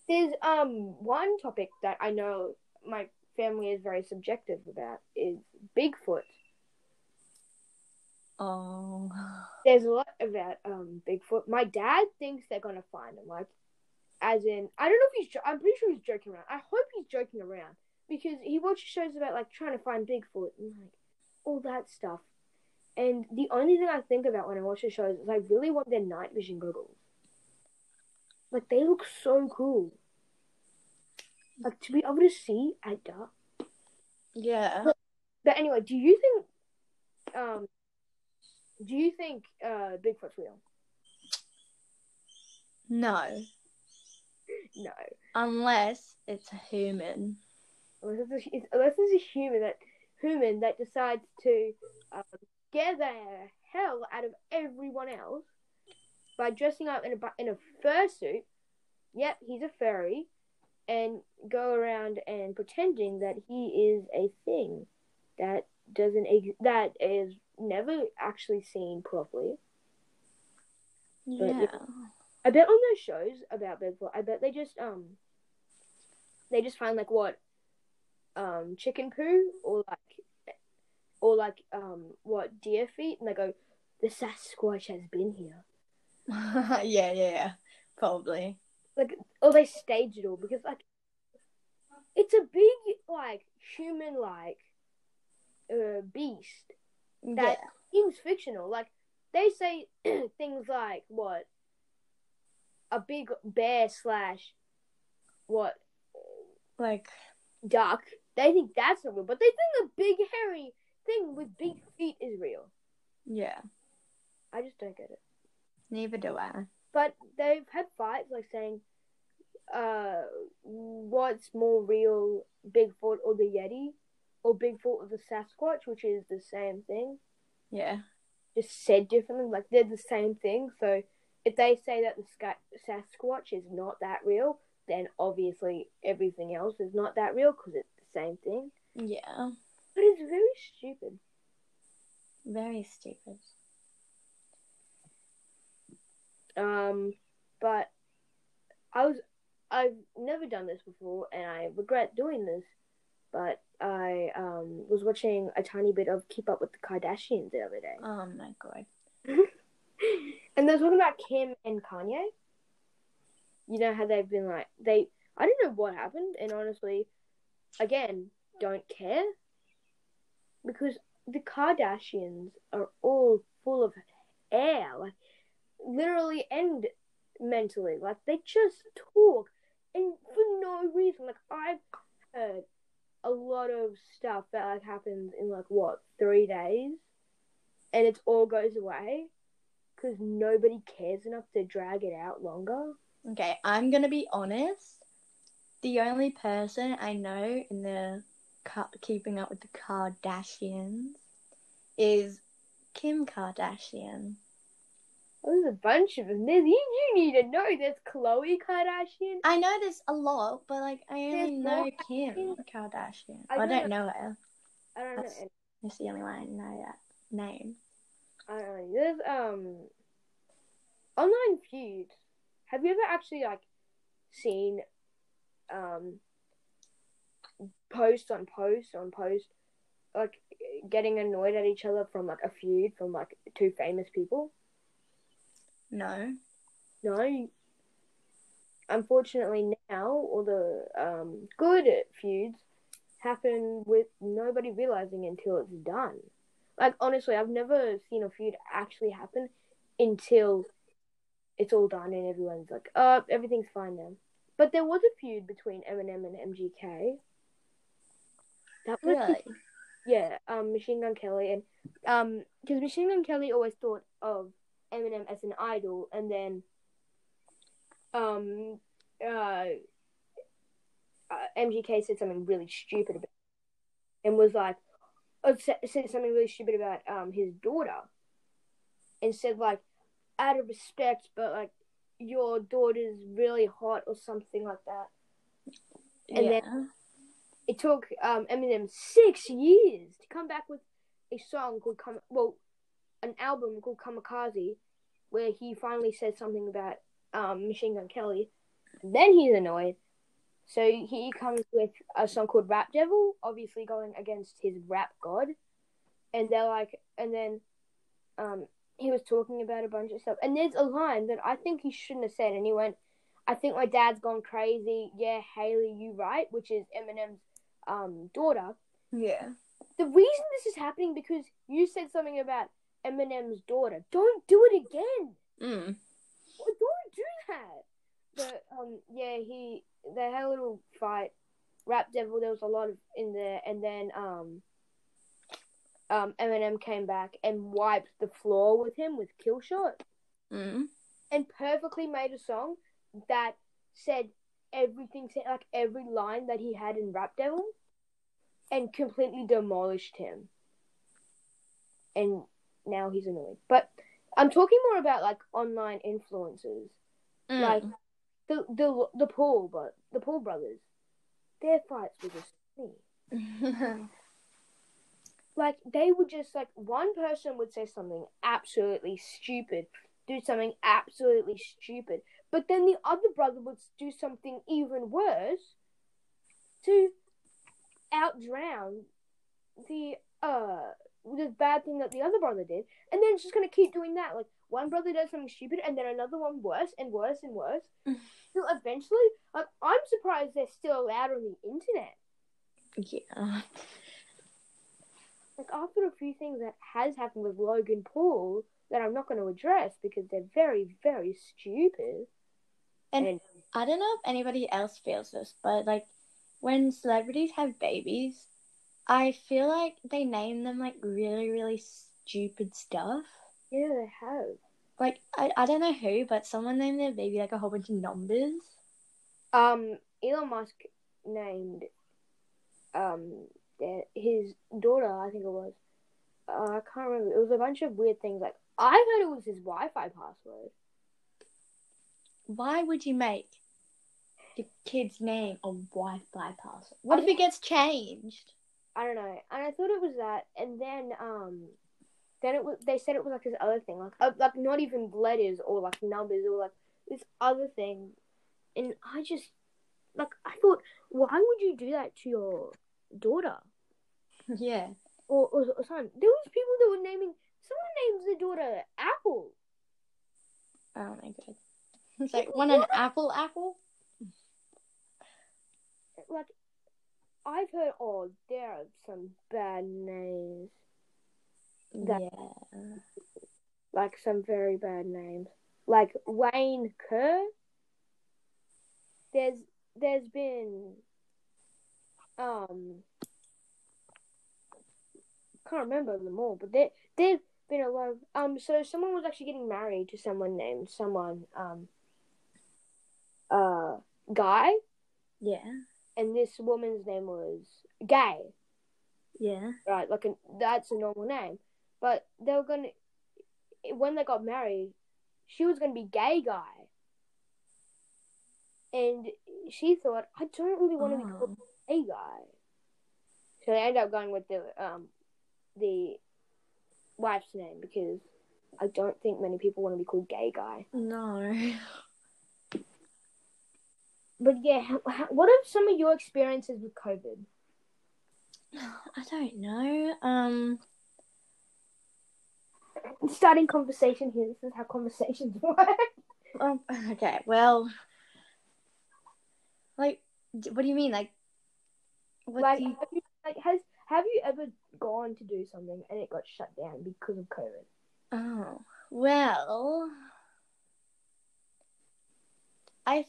There's um one topic that I know my family is very subjective about is Bigfoot. Oh. There's a lot about um Bigfoot. My dad thinks they're gonna find him, like, as in I don't know if he's. Jo- I'm pretty sure he's joking around. I hope he's joking around because he watches shows about like trying to find Bigfoot and like all that stuff. And the only thing I think about when I watch the shows is I really want their night vision goggles. Like they look so cool. Like to be able to see at dark. Yeah. But anyway, do you think um do you think uh Bigfoot's real? No. No. Unless it's a human. Unless it's a, unless it's a human that human that decides to um, scare the hell out of everyone else by dressing up in a in a fursuit. Yep, he's a furry, and go around and pretending that he is a thing that doesn't ex- that is never actually seen properly. Yeah. yeah. I bet on those shows about Bigfoot, I bet they just um they just find like what um chicken poo or like or like um what deer feet and they go the Sasquatch has been here. yeah, yeah, yeah. Probably. Like or they stage it all because like it's a big like human like uh beast That- yeah. seems fictional. Like they say things like what a big bear slash what Like, duck. They think that's not real, but they think a big hairy thing with big feet is real. yeah. I just don't get it. Neither do I. But they've had fights like saying, uh, what's more real, Bigfoot or the Yeti, or Bigfoot or the Sasquatch, which is the same thing, Yeah. just said differently. Like they're the same thing. So if they say that the Sasquatch is not that real, then obviously everything else is not that real because it's the same thing. Yeah. But it's very stupid. Very stupid. Um, but I was I've never done this before, and I regret doing this. But I um was watching a tiny bit of Keep Up with the Kardashians the other day, Oh my god. and they're talking about Kim and Kanye. You know how they've been like they I don't know what happened, and honestly, again don't care because the Kardashians are all full of air, like literally and mentally. Like they just talk and for no reason. Like I've heard a lot of stuff that like happens in like what three days, and it all goes away because nobody cares enough to drag it out longer. Okay, I'm gonna be honest. The only person I know in the keeping up with the Kardashians is Kim Kardashian. There's a bunch of them. There's, you, you need to know. There's Khloe Kardashian. I know there's a lot, but like I only There's know Kim Kardashian. I I, don't don't know her. I don't That's- know. That's the only one I know that name. I don't know. There's um online feuds. Have you ever actually like seen um post on post on post like getting annoyed at each other from like a feud from like two famous people? No. No. Unfortunately, now all the um good feuds happen with nobody realizing until it's done. Like honestly, I've never seen a feud actually happen until it's all done and everyone's like, "Uh, everything's fine now." But there was a feud between Eminem and MGK. That was Really? yeah, um, Machine Gun Kelly, and um, because Machine Gun Kelly always thought of Eminem as an idol, and then um, uh, uh MGK said something really stupid about, and was like, uh, said something really stupid about um his daughter, and said like, out of respect, but like your daughter's really hot or something like that. And yeah. then- it took um, Eminem six years to come back with a song called "Come." Well, an album called "Kamikaze," where he finally said something about um, Machine Gun Kelly. Then he's annoyed, so he comes with a song called "Rap Devil," obviously going against his rap god. And they're like, and then um, he was talking about a bunch of stuff. And there's a line that I think he shouldn't have said, and he went, "I think my dad's gone crazy." Yeah, Hailie, you right, which is Eminem's um, daughter. yeah. The reason this is happening because you said something about Eminem's daughter. Don't do it again. Mm. Well, Don't do that. But um, yeah, he they had a little fight. Rap Devil, there was a lot of in there, and then um, um, Eminem came back and wiped the floor with him with Kill Shot, Mm. and perfectly made a song that said everything, like every line that he had in Rap Devil, and completely demolished him. And now he's annoyed. But I'm talking more about like online influencers Mm. like the the the Paul but the Paul brothers, their fights were just funny. Like they would just like one person would say something absolutely stupid, do something absolutely stupid, but then the other brother would do something even worse to outdrown the uh the bad thing that the other brother did, and then it's just gonna keep doing that. Like one brother does something stupid, and then another one worse and worse and worse. Mm-hmm. so eventually, like I'm surprised they're still allowed on the internet. yeah. Like after a few things that has happened with Logan Paul that I'm not going to address because they're very very stupid. And And- I don't know if anybody else feels this, but like when celebrities have babies, I feel like they name them like really, really stupid stuff. Yeah, they have. Like I, I don't know who, but someone named their baby like a whole bunch of numbers. Um, Elon Musk named um their- his daughter, I think it was. Uh, I can't remember. It was a bunch of weird things. Like I heard it was his Wi-Fi password. Why would you make the kid's name a Wi-Fi password? What if it gets changed? I don't know, and I thought it was that, and then um, then it was. They said it was like this other thing, like uh, like not even letters or like numbers or like this other thing, and I just like I thought, why would you do that to your daughter Yeah. or or, or son? There was people that were naming. Someone names their daughter Apple. Oh my god. It's like want an apple apple? Like I've heard. Oh, there are some bad names. That- yeah. Like some very bad names. Like Wayne Kerr. There's there's been um can't remember them all, but there there've been a lot of um so someone was actually getting married to someone named someone um uh guy Yeah. And this woman's name was gay. Yeah. Right, like a, that's a normal name. But they were gonna when they got married, she was gonna be gay guy. And she thought, I don't really want to be called Oh. gay guy. So they ended up going with the um the wife's name because I don't think many people want to be called gay guy. No. But yeah, what are some of your experiences with COVID? I don't know. Um. Starting conversation here. This is how conversations work. Um, okay. Well. Like, what do you mean? Like, what like, you? have you, like, has have you ever gone to do something and it got shut down because of COVID? Oh. Well. I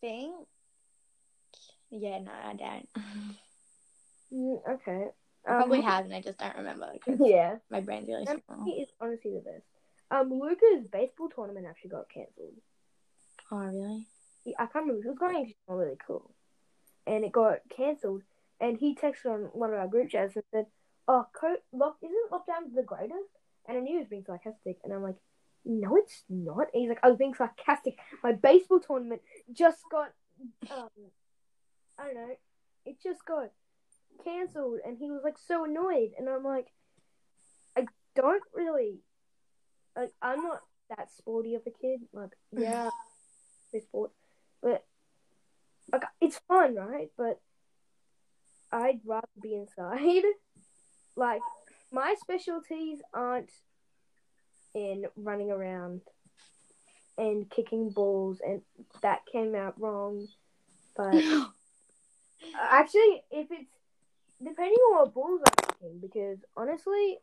think. Yeah. No, I don't. Mm, okay. I probably Um, have, and I just don't remember Yeah. my brain's really small. is honestly the best. Um, Luca's baseball tournament actually got cancelled. Oh, really? He, I can't remember. He was going to really cool, and it got cancelled. And he texted on one of our group chats and said, "Oh, co- lock isn't lockdown the greatest?" And I knew he was being sarcastic, and I'm like, "No, it's not." And he's like, "I was being sarcastic. My baseball tournament just got, um, I don't know, it just got cancelled. And he was like so annoyed, and I'm like, "I don't really, like, I'm not that sporty of a kid. Like, yeah." play sports, but like it's fun, right? But I'd rather be inside. like my specialties aren't in running around and kicking balls, and that came out wrong. But actually, if it's depending on what balls I'm kicking, because honestly,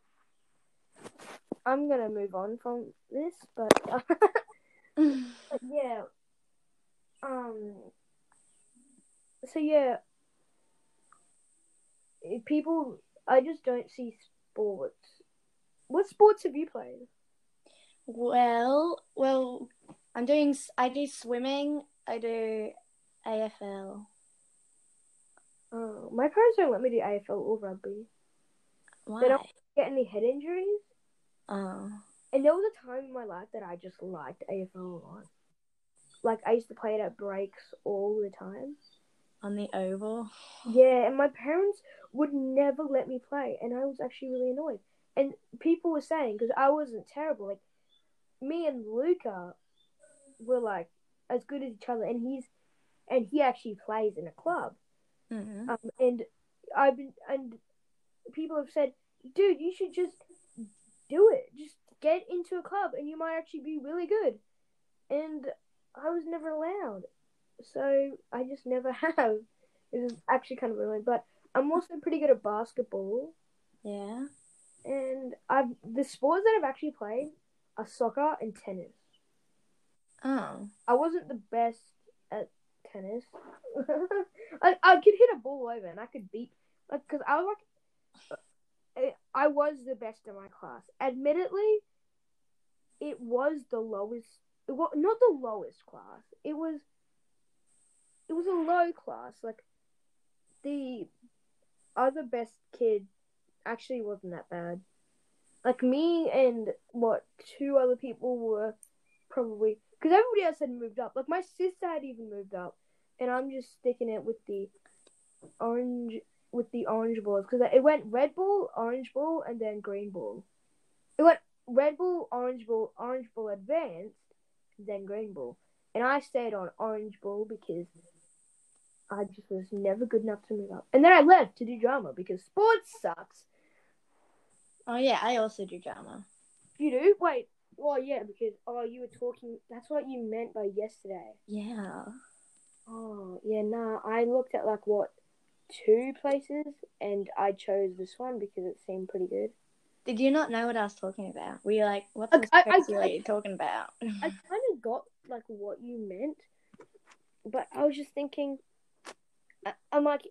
I'm gonna move on from this, but. But yeah. Um. So yeah. People, I just don't see sports. What sports have you played? Well, well, I'm doing. I do swimming. I do AFL. Oh, my parents don't let me do AFL or rugby. Why? don't- Get any head injuries? Oh. And there was a time in my life that I just liked AFL a lot. Like I used to play it at breaks all the time. On the oval. Yeah, and my parents would never let me play, and I was actually really annoyed. And people were saying because I wasn't terrible, like me and Luca were like as good as each other, and he's and he actually plays in a club. hmm Um, and I've been and people have said, dude, you should just do it. Just get into a club, and you might actually be really good. And I was never allowed, so I just never have. It is actually kind of annoying, but I'm also pretty good at basketball, Yeah. and I've the sports that I've actually played are soccer and tennis. Oh. I wasn't the best at tennis. I I could hit a ball over and I could beat like because I was like I- I was the best in my class. Admittedly, it was the lowest. Well, not the lowest class. It was. It was a low class. Like the other best kid actually wasn't that bad. Like me and what two other people were probably because everybody else had moved up. Like my sister had even moved up, and I'm just sticking it with the orange with the orange balls because it went red ball, orange ball, and then green ball. It went red ball, orange ball, orange ball advanced, then green ball, and I stayed on orange ball because I just was never good enough to move up. And then I left to do drama because sports sucks. Oh yeah, I also do drama. You do? Wait. Well, yeah, because oh, you were talking. That's what you meant by yesterday. Yeah. Oh, yeah, nah. I looked at like what two places, and I chose this one because it seemed pretty good. Did you not know what I was talking about? Were you like, what the I- I- are you talking about? I kind of got like what you meant, but I was just thinking. I- I'm like,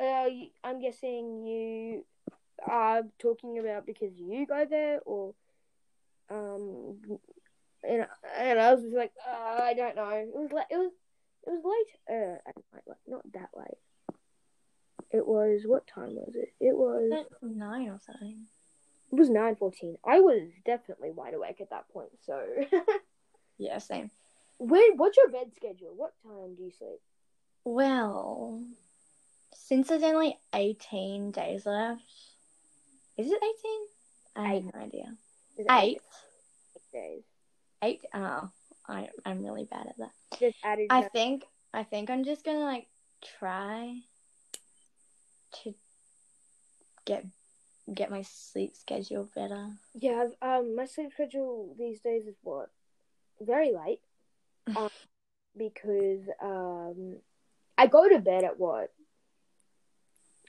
uh, I'm guessing you are talking about because you go there, or um, and and I was just like, uh, I don't know. It was like it was it was late. Uh, at night, like not that late. It was what time was it? It was Nine or something. it was nine fourteen. I was definitely wide awake at that point. So, Yeah, same. where what's your bed schedule? What time do you sleep? Well, since there's only 18 days left, is it 18? I have no idea. Is it Eight. days. Eight. Oh, I, I'm really bad at that. Just added. I no- think I think I'm just gonna like try to get get my sleep schedule better. yeah, I've, um, my sleep schedule these days is what very late, um, because um, I go to bed at what.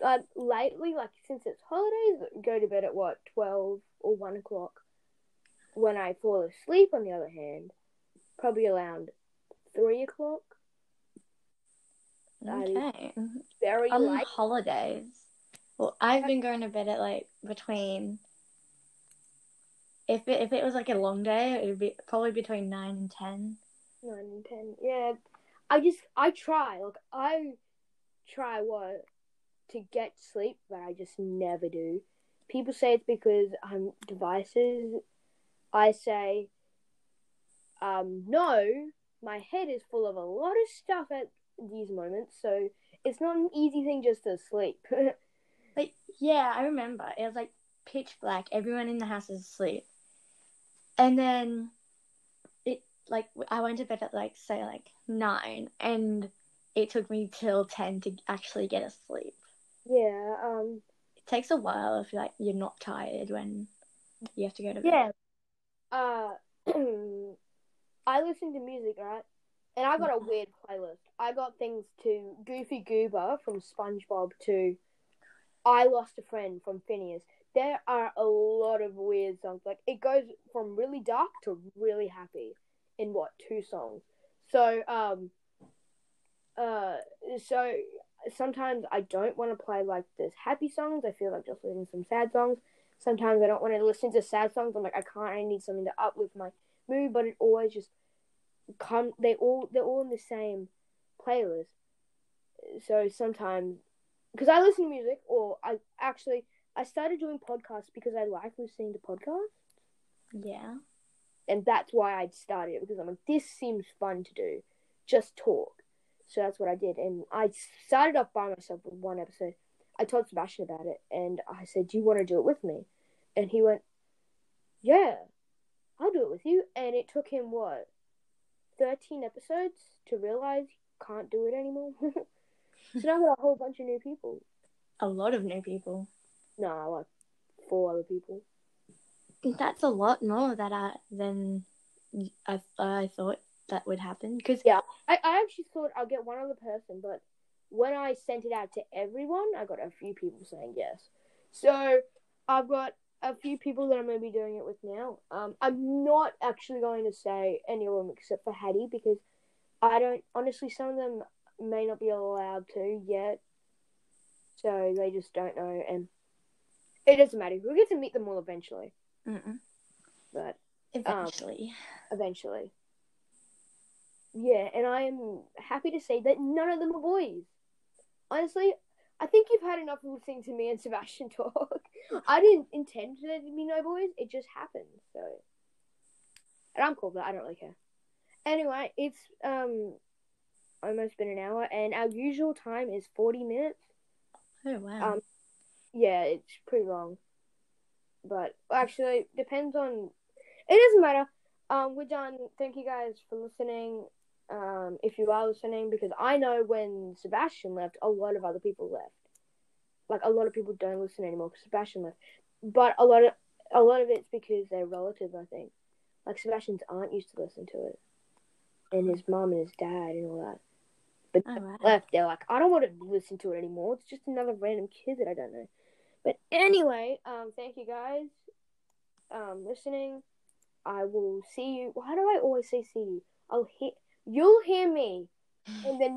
Uh, lately, like since it's holidays, go to bed at what twelve or one o'clock. When I fall asleep, on the other hand, probably around three o'clock. Okay. Very On late. holidays. Well, I've been going to bed at like between. If it if it was like a long day, it would be probably between nine and ten. Nine and ten. Yeah, I just I try. Like I try what to get sleep, but I just never do. People say it's because I'm devices. I say, um, no. My head is full of a lot of stuff at these moments, so it's not an easy thing just to sleep. Like yeah, I remember it was like pitch black. Everyone in the house is asleep, and then it like I went to bed at like say like nine, and it took me till ten to actually get asleep. Yeah. Um. It takes a while if like you're not tired when you have to go to bed. Yeah. Uh, I listen to music, right? And I got a weird playlist. I got things to Goofy Goober from SpongeBob to I Lost a Friend from Phineas. There are a lot of weird songs. Like it goes from really dark to really happy in what two songs. So um uh so sometimes I don't want to play like this happy songs. I feel like just listening to some sad songs. Sometimes I don't want to listen to sad songs. I'm like I can't. I need something to uplift my mood. But it always just come. They all they're all in the same playlist. So sometimes because I listen to music, or I actually I started doing podcasts because I like listening to podcasts, Yeah. and that's why I started it because I'm like this seems fun to do, just talk. So that's what I did, and I started off by myself with one episode. I told Sebastian about it, and I said, "Do you want to do it with me?" And he went, "Yeah, I'll do it with you." And it took him what, thirteen episodes to realize he can't do it anymore. so now I got a whole bunch of new people. A lot of new people. No, like four other people. That's a lot more that I than I I thought that would happen because Yeah. I, I actually thought I'll get one other person, but when I sent it out to everyone, I got a few people saying yes. So I've got a few people that I'm going to be doing it with now. Um, I'm not actually going to say any of them except for Hattie because I don't, honestly, some of them may not be allowed to yet. So they just don't know. And it doesn't matter. We'll get to meet them all eventually. Mm-mm. But eventually. eventually. Yeah, and I am happy to say that none of them are boys. Honestly, I think you've had enough of listening to me and Sebastian talk. I didn't intend there to be no boys; it just happened. So, and I'm cool with that. I don't really care. Anyway, it's um almost been an hour, and our usual time is forty minutes. oh wow. Um, yeah, it's pretty long. But actually, depends on. It doesn't matter. Um, we're done. Thank you guys for listening. Um, if you are listening, because I know when Sebastian left, a lot of other people left. Like a lot of people don't listen anymore because Sebastian left. But a lot of a lot of it's because they're relatives. I think. Like Sebastian's aunt used to listen to it, and his mom and his dad and all that. But Oh, wow. left, they're like, I don't want to listen to it anymore. It's just another random kid that I don't know. But anyway, um, thank you guys, um, listening. I will see you. Why do I always say see you? I'll hear. You'll hear me. In the